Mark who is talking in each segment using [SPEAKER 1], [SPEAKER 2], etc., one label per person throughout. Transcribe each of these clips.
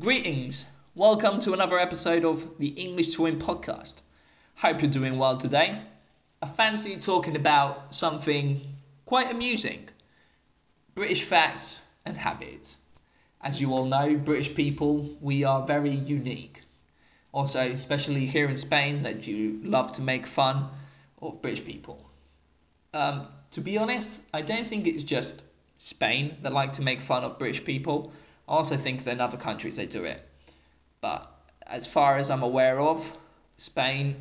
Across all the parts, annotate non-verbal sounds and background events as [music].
[SPEAKER 1] Greetings! Welcome to another episode of the English to Win podcast. Hope you're doing well today. I fancy talking about something quite amusing British facts and habits. As you all know, British people, we are very unique. Also, especially here in Spain, that you love to make fun of British people. Um, to be honest, I don't think it's just Spain that like to make fun of British people. I also think that in other countries they do it. But as far as I'm aware of, Spain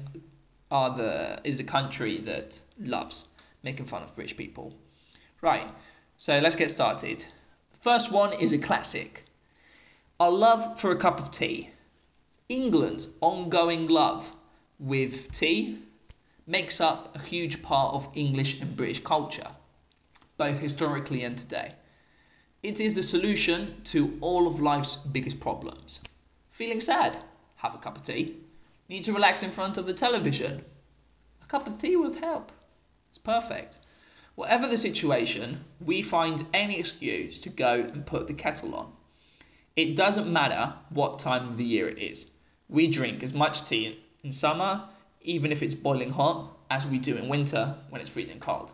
[SPEAKER 1] are the is the country that loves making fun of British people. Right, so let's get started. First one is a classic. Our love for a cup of tea. England's ongoing love with tea makes up a huge part of English and British culture, both historically and today. It is the solution to all of life's biggest problems. Feeling sad? Have a cup of tea. Need to relax in front of the television? A cup of tea will help. It's perfect. Whatever the situation, we find any excuse to go and put the kettle on. It doesn't matter what time of the year it is. We drink as much tea in summer, even if it's boiling hot, as we do in winter when it's freezing cold.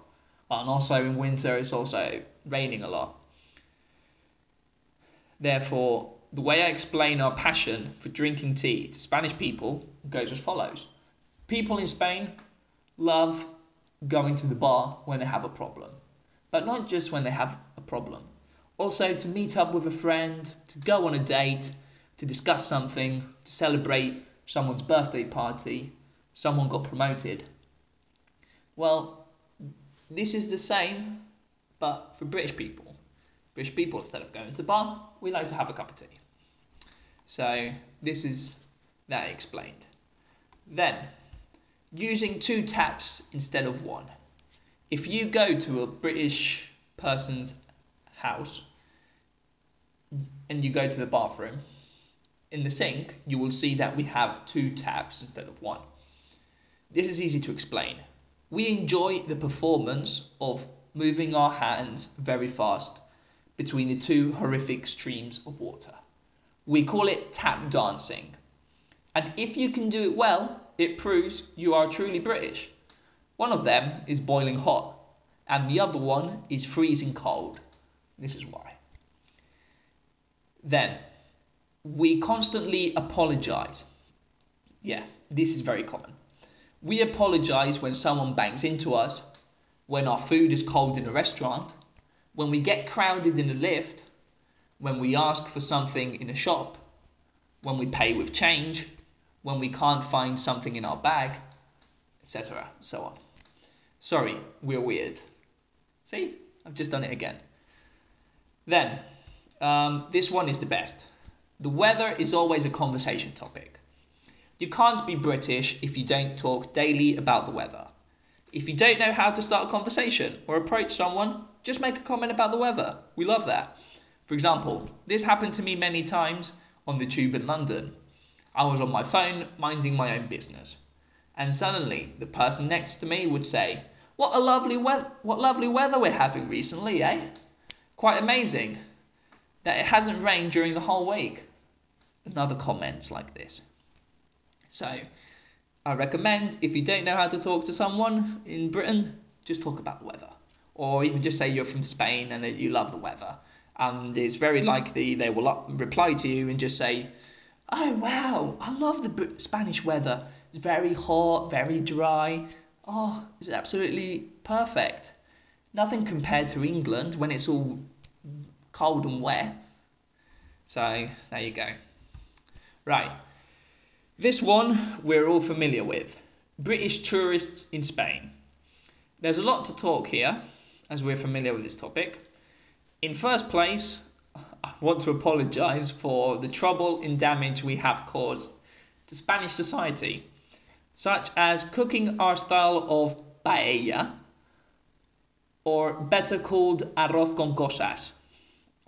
[SPEAKER 1] And also in winter, it's also raining a lot. Therefore, the way I explain our passion for drinking tea to Spanish people goes as follows People in Spain love going to the bar when they have a problem, but not just when they have a problem. Also, to meet up with a friend, to go on a date, to discuss something, to celebrate someone's birthday party, someone got promoted. Well, this is the same, but for British people. British people, instead of going to the bar, we like to have a cup of tea. So, this is that explained. Then, using two taps instead of one. If you go to a British person's house and you go to the bathroom, in the sink, you will see that we have two taps instead of one. This is easy to explain. We enjoy the performance of moving our hands very fast between the two horrific streams of water. We call it tap dancing. And if you can do it well, it proves you are truly British. One of them is boiling hot, and the other one is freezing cold. This is why. Then, we constantly apologize. Yeah, this is very common. We apologize when someone bangs into us, when our food is cold in a restaurant, when we get crowded in a lift, when we ask for something in a shop, when we pay with change, when we can't find something in our bag, etc. So on. Sorry, we're weird. See, I've just done it again. Then, um, this one is the best. The weather is always a conversation topic. You can't be British if you don't talk daily about the weather. If you don't know how to start a conversation or approach someone, just make a comment about the weather. We love that. For example, this happened to me many times on the tube in London. I was on my phone minding my own business, and suddenly the person next to me would say, "What a lovely weather! What lovely weather we're having recently, eh? Quite amazing that it hasn't rained during the whole week." Another comment like this. So, I recommend if you don't know how to talk to someone in Britain, just talk about the weather, or even just say you're from Spain and that you love the weather. And it's very likely they will reply to you and just say, "Oh wow, I love the Spanish weather. It's very hot, very dry. Oh, it's absolutely perfect. Nothing compared to England when it's all cold and wet." So there you go. Right. This one we're all familiar with British tourists in Spain. There's a lot to talk here as we're familiar with this topic. In first place, [laughs] I want to apologise for the trouble and damage we have caused to Spanish society, such as cooking our style of paella, or better called arroz con cosas.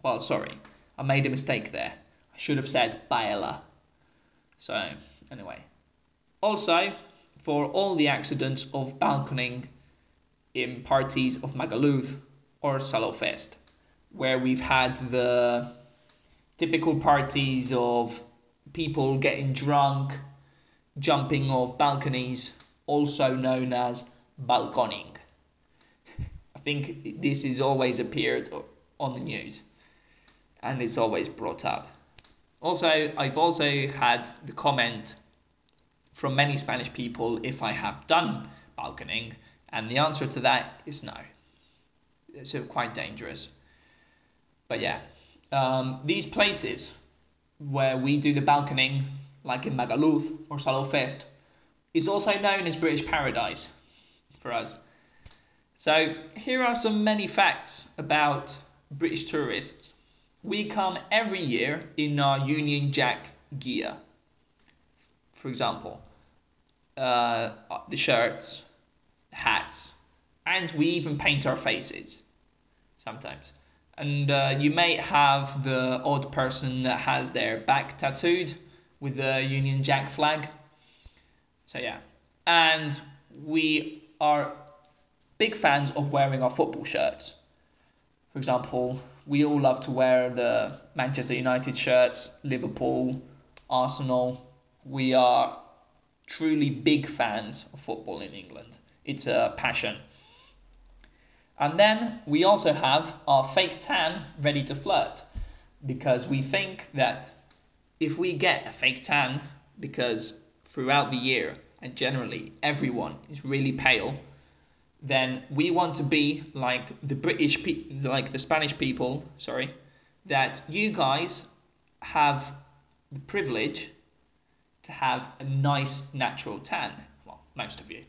[SPEAKER 1] Well, sorry, I made a mistake there. I should have said paella. So, anyway. Also, for all the accidents of balconing in parties of Magaluf or Salou Fest, where we've had the typical parties of people getting drunk, jumping off balconies, also known as balconing. [laughs] I think this has always appeared on the news and it's always brought up. Also, I've also had the comment from many Spanish people if I have done balconing, and the answer to that is no. It's quite dangerous. But yeah, um, these places where we do the balconing, like in Magaluf or Salou Fest, is also known as British Paradise for us. So here are some many facts about British tourists. We come every year in our Union Jack gear. For example, uh, the shirts, hats, and we even paint our faces sometimes. And uh, you may have the odd person that has their back tattooed with the Union Jack flag. So, yeah. And we are big fans of wearing our football shirts. For example, we all love to wear the Manchester United shirts, Liverpool, Arsenal. We are truly big fans of football in England. It's a passion. And then we also have our fake tan ready to flirt because we think that if we get a fake tan, because throughout the year and generally everyone is really pale, then we want to be like the British, pe- like the Spanish people, sorry, that you guys have the privilege to have a nice natural tan. Well, most of you.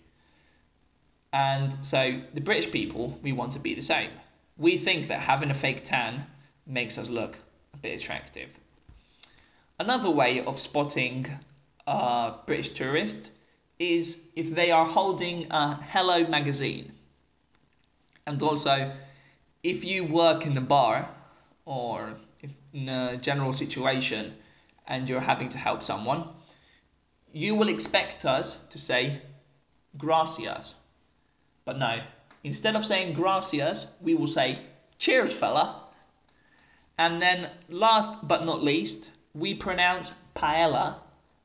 [SPEAKER 1] And so the British people, we want to be the same. We think that having a fake tan makes us look a bit attractive. Another way of spotting a British tourist is if they are holding a Hello magazine. And also, if you work in a bar or in a general situation and you're having to help someone, you will expect us to say gracias but no, instead of saying gracias, we will say cheers, fella. And then, last but not least, we pronounce paella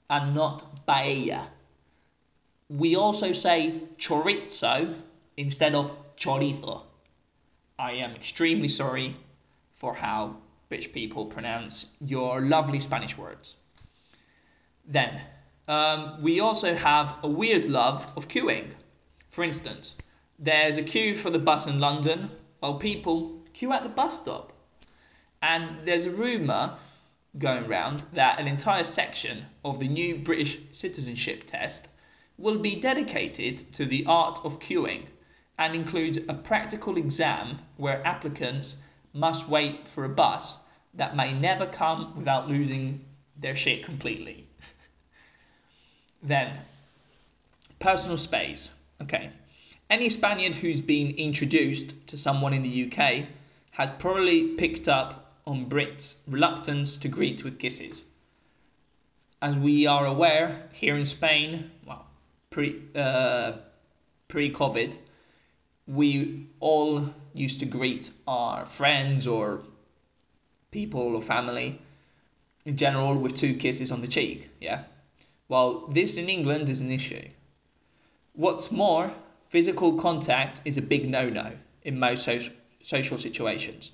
[SPEAKER 1] and not paella. We also say chorizo instead of chorizo. I am extremely sorry for how British people pronounce your lovely Spanish words. Then, um, we also have a weird love of queuing. For instance, there's a queue for the bus in London while people queue at the bus stop. And there's a rumour going round that an entire section of the new British citizenship test will be dedicated to the art of queuing and includes a practical exam where applicants must wait for a bus that may never come without losing their shit completely. [laughs] then, personal space. Okay, any Spaniard who's been introduced to someone in the UK has probably picked up on Brits' reluctance to greet with kisses. As we are aware, here in Spain, well, pre uh, pre COVID, we all used to greet our friends or people or family in general with two kisses on the cheek. Yeah, well, this in England is an issue. What's more, Physical contact is a big no no in most so- social situations,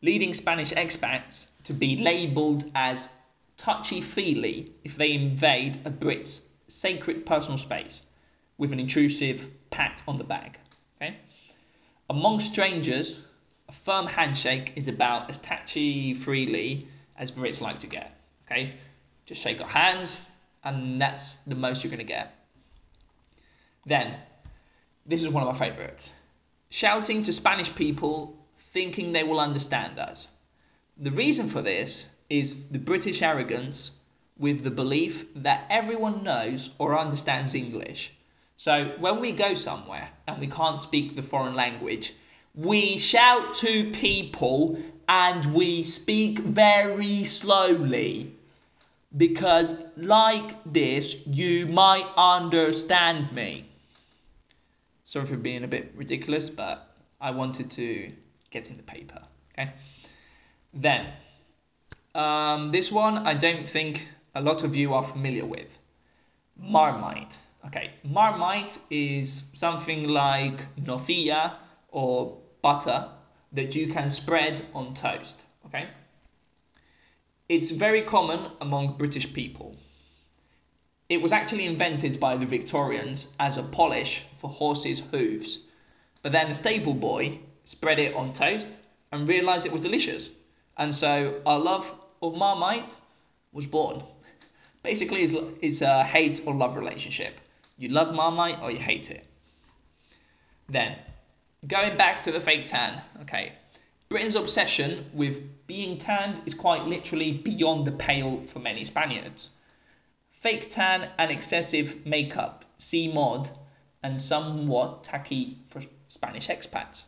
[SPEAKER 1] leading Spanish expats to be labelled as touchy feely if they invade a Brit's sacred personal space with an intrusive pat on the back. Okay? Among strangers, a firm handshake is about as touchy freely as Brits like to get. Okay? Just shake our hands, and that's the most you're going to get. Then, this is one of my favourites. Shouting to Spanish people thinking they will understand us. The reason for this is the British arrogance with the belief that everyone knows or understands English. So when we go somewhere and we can't speak the foreign language, we shout to people and we speak very slowly. Because, like this, you might understand me. Sorry for being a bit ridiculous, but I wanted to get in the paper. Okay. Then, Um, this one I don't think a lot of you are familiar with. Marmite. Okay, Marmite is something like nocilla or butter that you can spread on toast. Okay, it's very common among British people. It was actually invented by the Victorians as a polish for horses' hooves, but then a stable boy spread it on toast and realised it was delicious, and so our love of Marmite was born. [laughs] Basically, it's, it's a hate or love relationship. You love Marmite or you hate it. Then, going back to the fake tan, okay. Britain's obsession with being tanned is quite literally beyond the pale for many Spaniards. Fake tan and excessive makeup, see mod, and somewhat tacky for Spanish expats.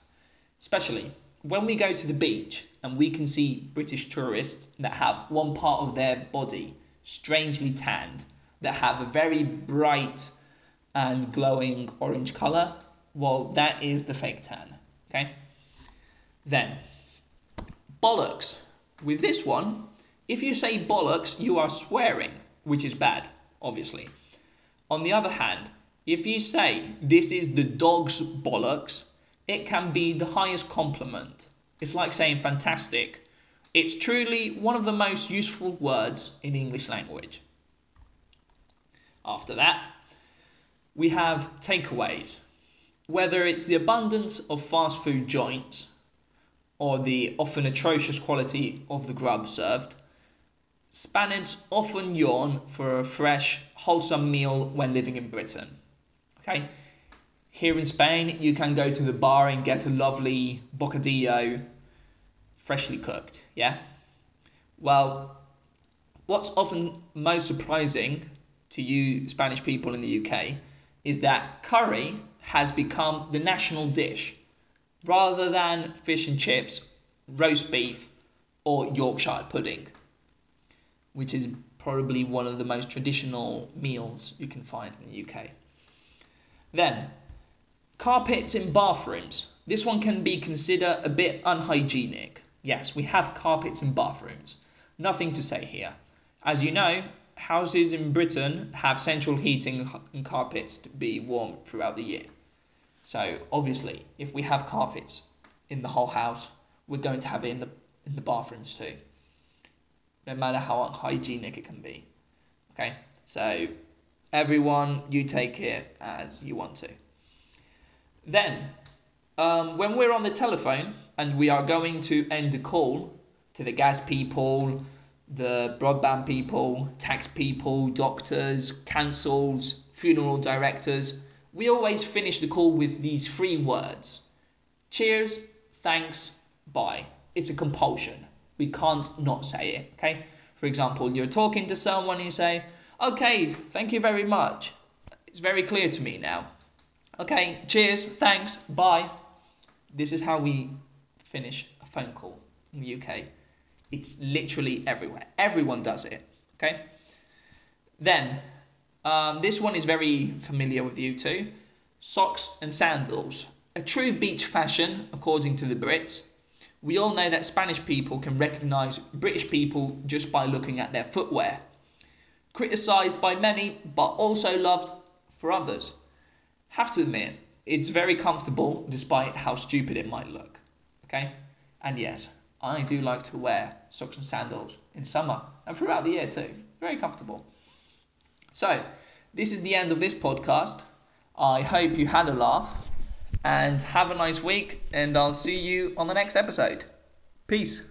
[SPEAKER 1] Especially when we go to the beach and we can see British tourists that have one part of their body strangely tanned, that have a very bright and glowing orange colour, well, that is the fake tan. Okay? Then, bollocks. With this one, if you say bollocks, you are swearing, which is bad, obviously. On the other hand, if you say this is the dog's bollocks, it can be the highest compliment. It's like saying fantastic. It's truly one of the most useful words in English language. After that, we have takeaways. Whether it's the abundance of fast food joints or the often atrocious quality of the grub served, Spaniards often yawn for a fresh, wholesome meal when living in Britain. Okay? Here in Spain, you can go to the bar and get a lovely bocadillo freshly cooked, yeah? Well, what's often most surprising to you Spanish people in the UK is that curry has become the national dish rather than fish and chips, roast beef, or Yorkshire pudding, which is probably one of the most traditional meals you can find in the UK. Then, carpets in bathrooms. This one can be considered a bit unhygienic. Yes, we have carpets in bathrooms. Nothing to say here. As you know, houses in Britain have central heating and carpets to be warm throughout the year. So obviously, if we have carpets in the whole house, we're going to have it in the in the bathrooms too. No matter how unhygienic it can be. Okay? So everyone you take it as you want to. Then um, when we're on the telephone and we are going to end a call to the gas people, the broadband people, tax people, doctors, councils, funeral directors, we always finish the call with these three words cheers, thanks, bye. It's a compulsion. We can't not say it, okay? For example, you're talking to someone and you say, okay, thank you very much. It's very clear to me now. Okay, cheers, thanks, bye. This is how we finish a phone call in the UK. It's literally everywhere. Everyone does it. Okay. Then, um, this one is very familiar with you too. Socks and sandals. A true beach fashion, according to the Brits. We all know that Spanish people can recognise British people just by looking at their footwear. Criticised by many, but also loved for others. Have to admit, it's very comfortable despite how stupid it might look. Okay? And yes, I do like to wear socks and sandals in summer and throughout the year too. Very comfortable. So, this is the end of this podcast. I hope you had a laugh and have a nice week, and I'll see you on the next episode. Peace.